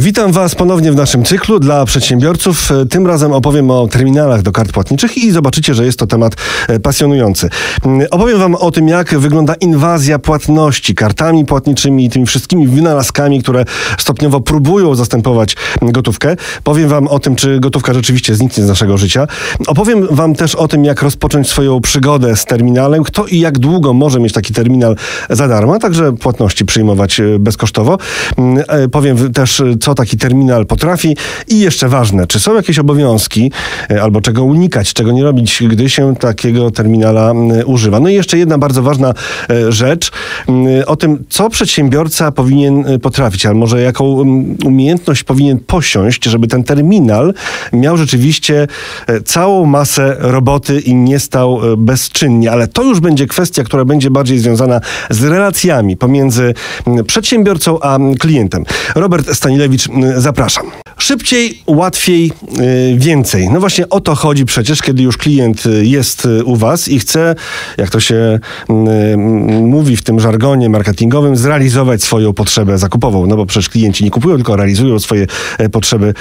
Witam Was ponownie w naszym cyklu dla przedsiębiorców. Tym razem opowiem o terminalach do kart płatniczych i zobaczycie, że jest to temat e, pasjonujący. Mm, opowiem Wam o tym, jak wygląda inwazja płatności kartami płatniczymi i tymi wszystkimi wynalazkami, które stopniowo próbują zastępować gotówkę. Powiem Wam o tym, czy gotówka rzeczywiście zniknie z naszego życia. Opowiem Wam też o tym, jak rozpocząć swoją przygodę z terminalem, kto i jak długo może mieć taki terminal za darmo, a także płatności przyjmować e, bezkosztowo. Mm, e, powiem też, co taki terminal potrafi i jeszcze ważne, czy są jakieś obowiązki e, albo czego unikać, czego nie robić, gdy się takiego terminala używa. No i jeszcze jedna bardzo ważna e, rzecz o tym, co przedsiębiorca powinien e, potrafić, albo może jaką umiejętność powinien posiąść, żeby ten terminal miał rzeczywiście całą masę roboty i nie stał bezczynnie. Ale to już będzie kwestia, która będzie bardziej związana z relacjami pomiędzy przedsiębiorcą a klientem. Robert Stanilewicz Y, zapraszam. Szybciej, łatwiej, y, więcej. No właśnie o to chodzi przecież, kiedy już klient y, jest u Was i chce, jak to się mówi w tym żargonie marketingowym, zrealizować swoją potrzebę zakupową. No bo przecież klienci nie kupują, tylko realizują swoje e, potrzeby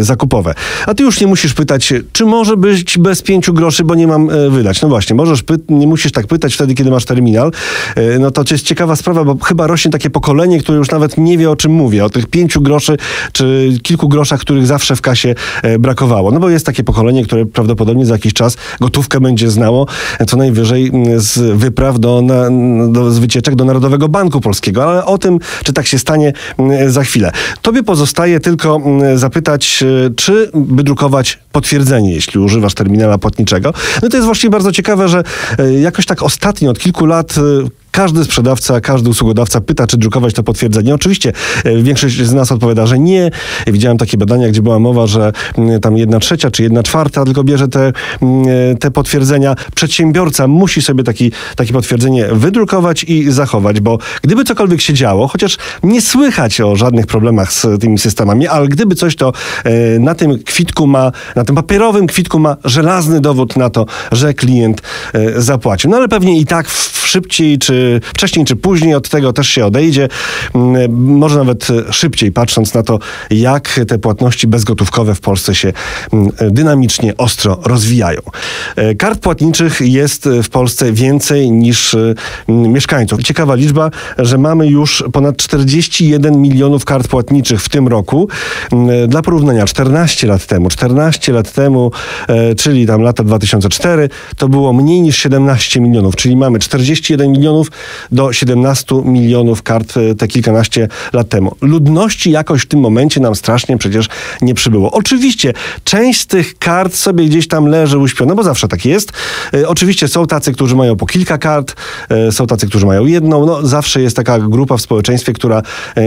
zakupowe. A Ty już nie musisz pytać, czy może być bez pięciu groszy, bo nie mam e, wydać. No właśnie, możesz nie musisz tak pytać wtedy, kiedy masz terminal. E, no to jest ciekawa sprawa, bo chyba rośnie takie pokolenie, które już nawet nie wie, o czym mówię. O tych pięciu groszy, czy kilku groszach, których zawsze w kasie e, brakowało. No bo jest takie pokolenie, które prawdopodobnie za jakiś czas gotówkę będzie znało e, co najwyżej z wypraw do, na, do z wycieczek do Narodowego Banku Polskiego. Ale o tym, czy tak się stanie za chwilę. Tobie pozostaje tylko zapytać, e, czy wydrukować potwierdzenie, jeśli używasz terminala płatniczego. No to jest właściwie bardzo ciekawe, że jakoś tak ostatnio, od kilku lat każdy sprzedawca, każdy usługodawca pyta, czy drukować to potwierdzenie. Oczywiście e, większość z nas odpowiada, że nie. Widziałem takie badania, gdzie była mowa, że mm, tam jedna trzecia czy jedna czwarta tylko bierze te, mm, e, te potwierdzenia. Przedsiębiorca musi sobie taki, takie potwierdzenie wydrukować i zachować, bo gdyby cokolwiek się działo, chociaż nie słychać o żadnych problemach z tymi systemami, ale gdyby coś to e, na tym kwitku ma, na tym papierowym kwitku ma żelazny dowód na to, że klient zapłacił. No ale pewnie i tak szybciej czy wcześniej czy później od tego też się odejdzie. Mm, może nawet szybciej, patrząc na to, jak te płatności bezgotówkowe w Polsce się mm, dynamicznie, ostro rozwijają. E, kart płatniczych jest w Polsce więcej niż mm, mieszkańców. Ciekawa liczba, że mamy już ponad 41 milionów kart płatniczych w tym roku. Dla porównania, 14 lat temu, 14 lat temu, e, czyli tam lata 2004, to było mniej niż 17 milionów, czyli mamy 41 milionów do 17 milionów kart e, te kilkanaście lat temu. Ludności jakoś w tym momencie nam strasznie przecież nie przybyło. Oczywiście część z tych kart sobie gdzieś tam leży uśpiona, bo zawsze tak jest. E, oczywiście są tacy, którzy mają po kilka kart, e, są tacy, którzy mają jedną. No, zawsze jest taka grupa w społeczeństwie, która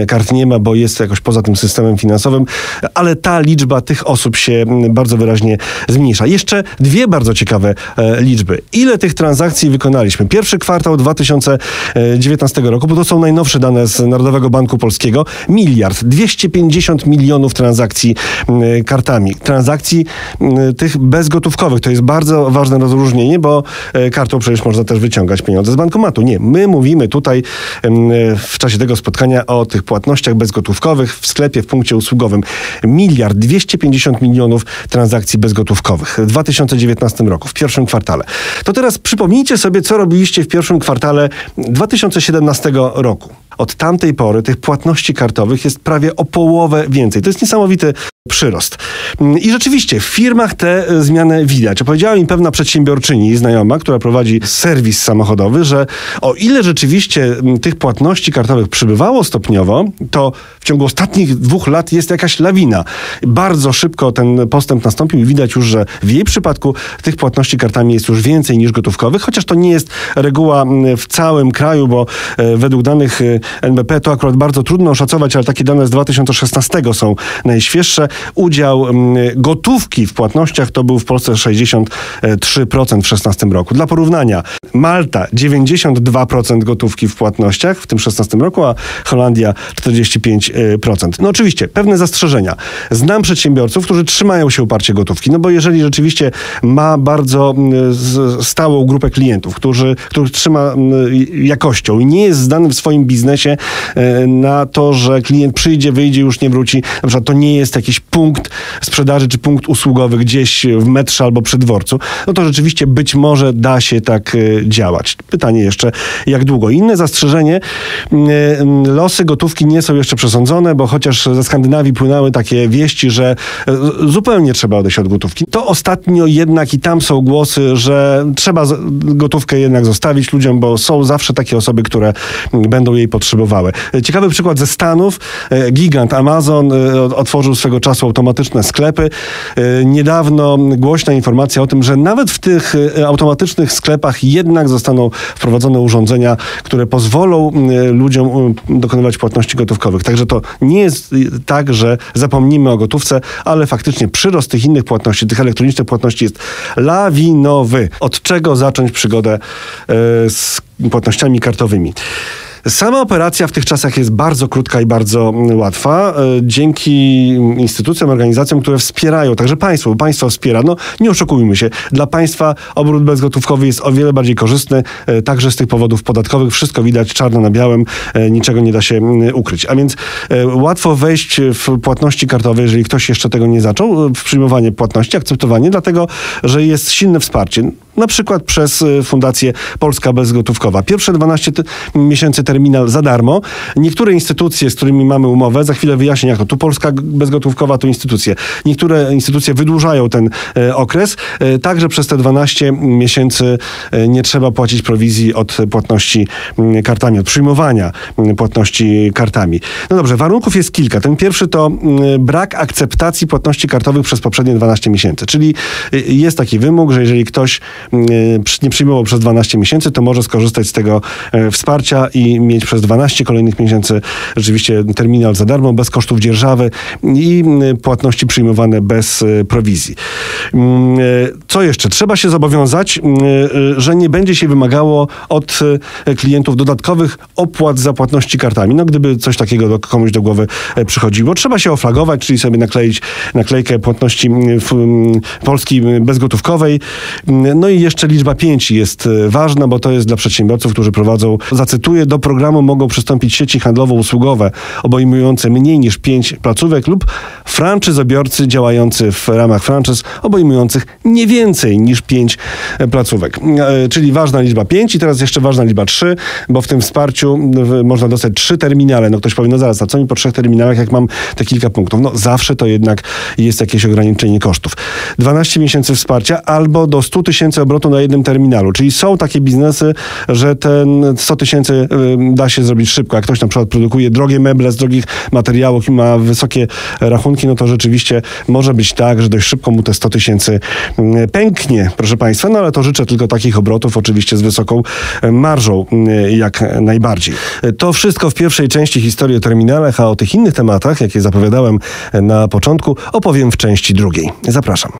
kart nie ma, bo jest jakoś poza tym systemem finansowym, ale ta liczba tych osób się bardzo wyraźnie zmniejsza. Jeszcze dwie bardzo ciekawe liczby. Ile tych transakcji wykonaliśmy? Pierwszy kwartał 2000 2019 roku, bo to są najnowsze dane z Narodowego Banku Polskiego. Miliard 250 milionów transakcji mm, kartami. Transakcji mm, tych bezgotówkowych. To jest bardzo ważne rozróżnienie, bo e, kartą przecież można też wyciągać pieniądze z bankomatu. Nie, my mówimy tutaj w czasie tego spotkania o tych płatnościach bezgotówkowych w sklepie, w punkcie usługowym. Miliard 250 milionów transakcji bezgotówkowych w 2019 roku, w pierwszym kwartale. To teraz przypomnijcie sobie, co robiliście w pierwszym kwartale 2017 roku. Od tamtej pory tych płatności kartowych jest prawie o połowę więcej. To jest niesamowity przyrost. I rzeczywiście w firmach te e, zmiany widać. Opowiedziała mi pewna przedsiębiorczyni, znajoma, która prowadzi serwis samochodowy, że o ile rzeczywiście tych płatności kartowych przybywało stopniowo, to w ciągu ostatnich dwóch lat jest jakaś lawina. Bardzo szybko ten postęp nastąpił i widać już, że w jej przypadku tych płatności kartami jest już więcej niż gotówkowych, chociaż to nie jest reguła w całym kraju, bo e, według danych e, NBP to akurat bardzo trudno oszacować, ale takie dane z 2016 są najświeższe. Udział mm, gotówki w płatnościach to był w Polsce 63% w 2016 roku. Dla porównania, Malta 92% gotówki w płatnościach w tym 16 roku, a Holandia 45%. No oczywiście, pewne zastrzeżenia. Znam przedsiębiorców, którzy trzymają się uparcie gotówki, no bo jeżeli rzeczywiście ma bardzo mm, stałą grupę klientów, którzy, których trzyma mm, jakością i nie jest zdany w swoim biznesie e, na to, że klient przyjdzie, wyjdzie, już nie wróci, na przykład to nie jest jakiś punkt sprzedaży czy punkt usługowy gdzieś w metrze albo przy dworcu, no to rzeczywiście być może da się tak e, działać. Pytanie jeszcze, jak długo? Inne zastrzeżenie, e, losy gotówki nie są jeszcze przesądzone, bo chociaż ze Skandynawii płynęły takie wieści, że zupełnie trzeba odejść od gotówki, to ostatnio jednak i tam są głosy, że trzeba gotówkę jednak zostawić ludziom, bo są zawsze takie osoby, które będą jej potrzebowały. Ciekawy przykład ze Stanów. E, gigant Amazon e, otworzył swego czasu automatyczne sklepy. E, niedawno głośna informacja o tym, że nawet w tych automatycznych sklepach jednak zostaną wprowadzone urządzenia, które pozwolą ludziom dokonywać płatności gotówkowych. Także to nie jest tak, że zapomnimy o gotówce, ale faktycznie przyrost tych innych płatności, tych elektronicznych płatności jest lawinowy. Od czego zacząć przygodę z płatnościami kartowymi? Sama operacja w tych czasach jest bardzo krótka i bardzo mm, łatwa. E, dzięki instytucjom, organizacjom, które wspierają, także państwo, bo państwo wspiera. No nie oszukujmy się, dla państwa obrót bezgotówkowy jest o wiele bardziej korzystny, e, także z tych powodów podatkowych. Wszystko widać czarno na białym, e, niczego nie da się mm, ukryć. A więc łatwo wejść w płatności kartowe, jeżeli ktoś jeszcze tego nie zaczął, w przyjmowanie płatności, akceptowanie, dlatego, że jest silne wsparcie na przykład przez Fundację Polska Bezgotówkowa. Pierwsze 12 miesięcy terminal za darmo. Niektóre instytucje, z którymi mamy umowę, za chwilę wyjaśnię jak to, tu Polska bezgotówkowa to instytucje. Niektóre instytucje wydłużają ten e, okres. E, także przez te 12 miesięcy e, nie trzeba płacić prowizji od płatności kartami, od przyjmowania płatności kartami. No dobrze, warunków jest kilka. Ten pierwszy to brak akceptacji płatności kartowych przez poprzednie 12 miesięcy. Czyli jest taki wymóg, że jeżeli ktoś nie przyjmował przez 12 miesięcy, to może skorzystać z tego wsparcia i mieć przez 12 kolejnych miesięcy rzeczywiście terminal za darmo, bez kosztów dzierżawy i mm, płatności przyjmowane bez y, prowizji. Mm, y, co jeszcze? Trzeba się zobowiązać, y, że nie będzie się wymagało od klientów dodatkowych opłat za płatności kartami. No gdyby coś takiego do, komuś do głowy przychodziło. Trzeba się oflagować, czyli sobie nakleić naklejkę płatności mm, Polski bezgotówkowej. No i jeszcze liczba 5 jest ważna, bo to jest dla przedsiębiorców, którzy prowadzą, zacytuję, do programu mogą przystąpić sieci handlowo-usługowe obejmujące mniej niż pięć placówek lub franczyzobiorcy działający w ramach franczyz obejmujących nie więcej niż pięć placówek. E, czyli ważna liczba pięć i teraz jeszcze ważna liczba trzy, bo w tym wsparciu można dostać trzy terminale. No ktoś powie, no zaraz, a co mi po trzech terminalach, jak mam te kilka punktów? No zawsze to jednak jest jakieś ograniczenie kosztów. 12 miesięcy wsparcia albo do 100 tysięcy obrotu na jednym terminalu. Czyli są takie biznesy, że ten 100 tysięcy da się zrobić szybko. Jak ktoś na przykład produkuje drogie meble z drogich materiałów i ma wysokie rachunki, no to rzeczywiście może być tak, że dość szybko mu te 100 tysięcy pęknie, proszę Państwa. No ale to życzę tylko takich obrotów, oczywiście z wysoką marżą jak najbardziej. To wszystko w pierwszej części historii o terminalach, a o tych innych tematach, jakie zapowiadałem na początku, opowiem w części drugiej. Zapraszam.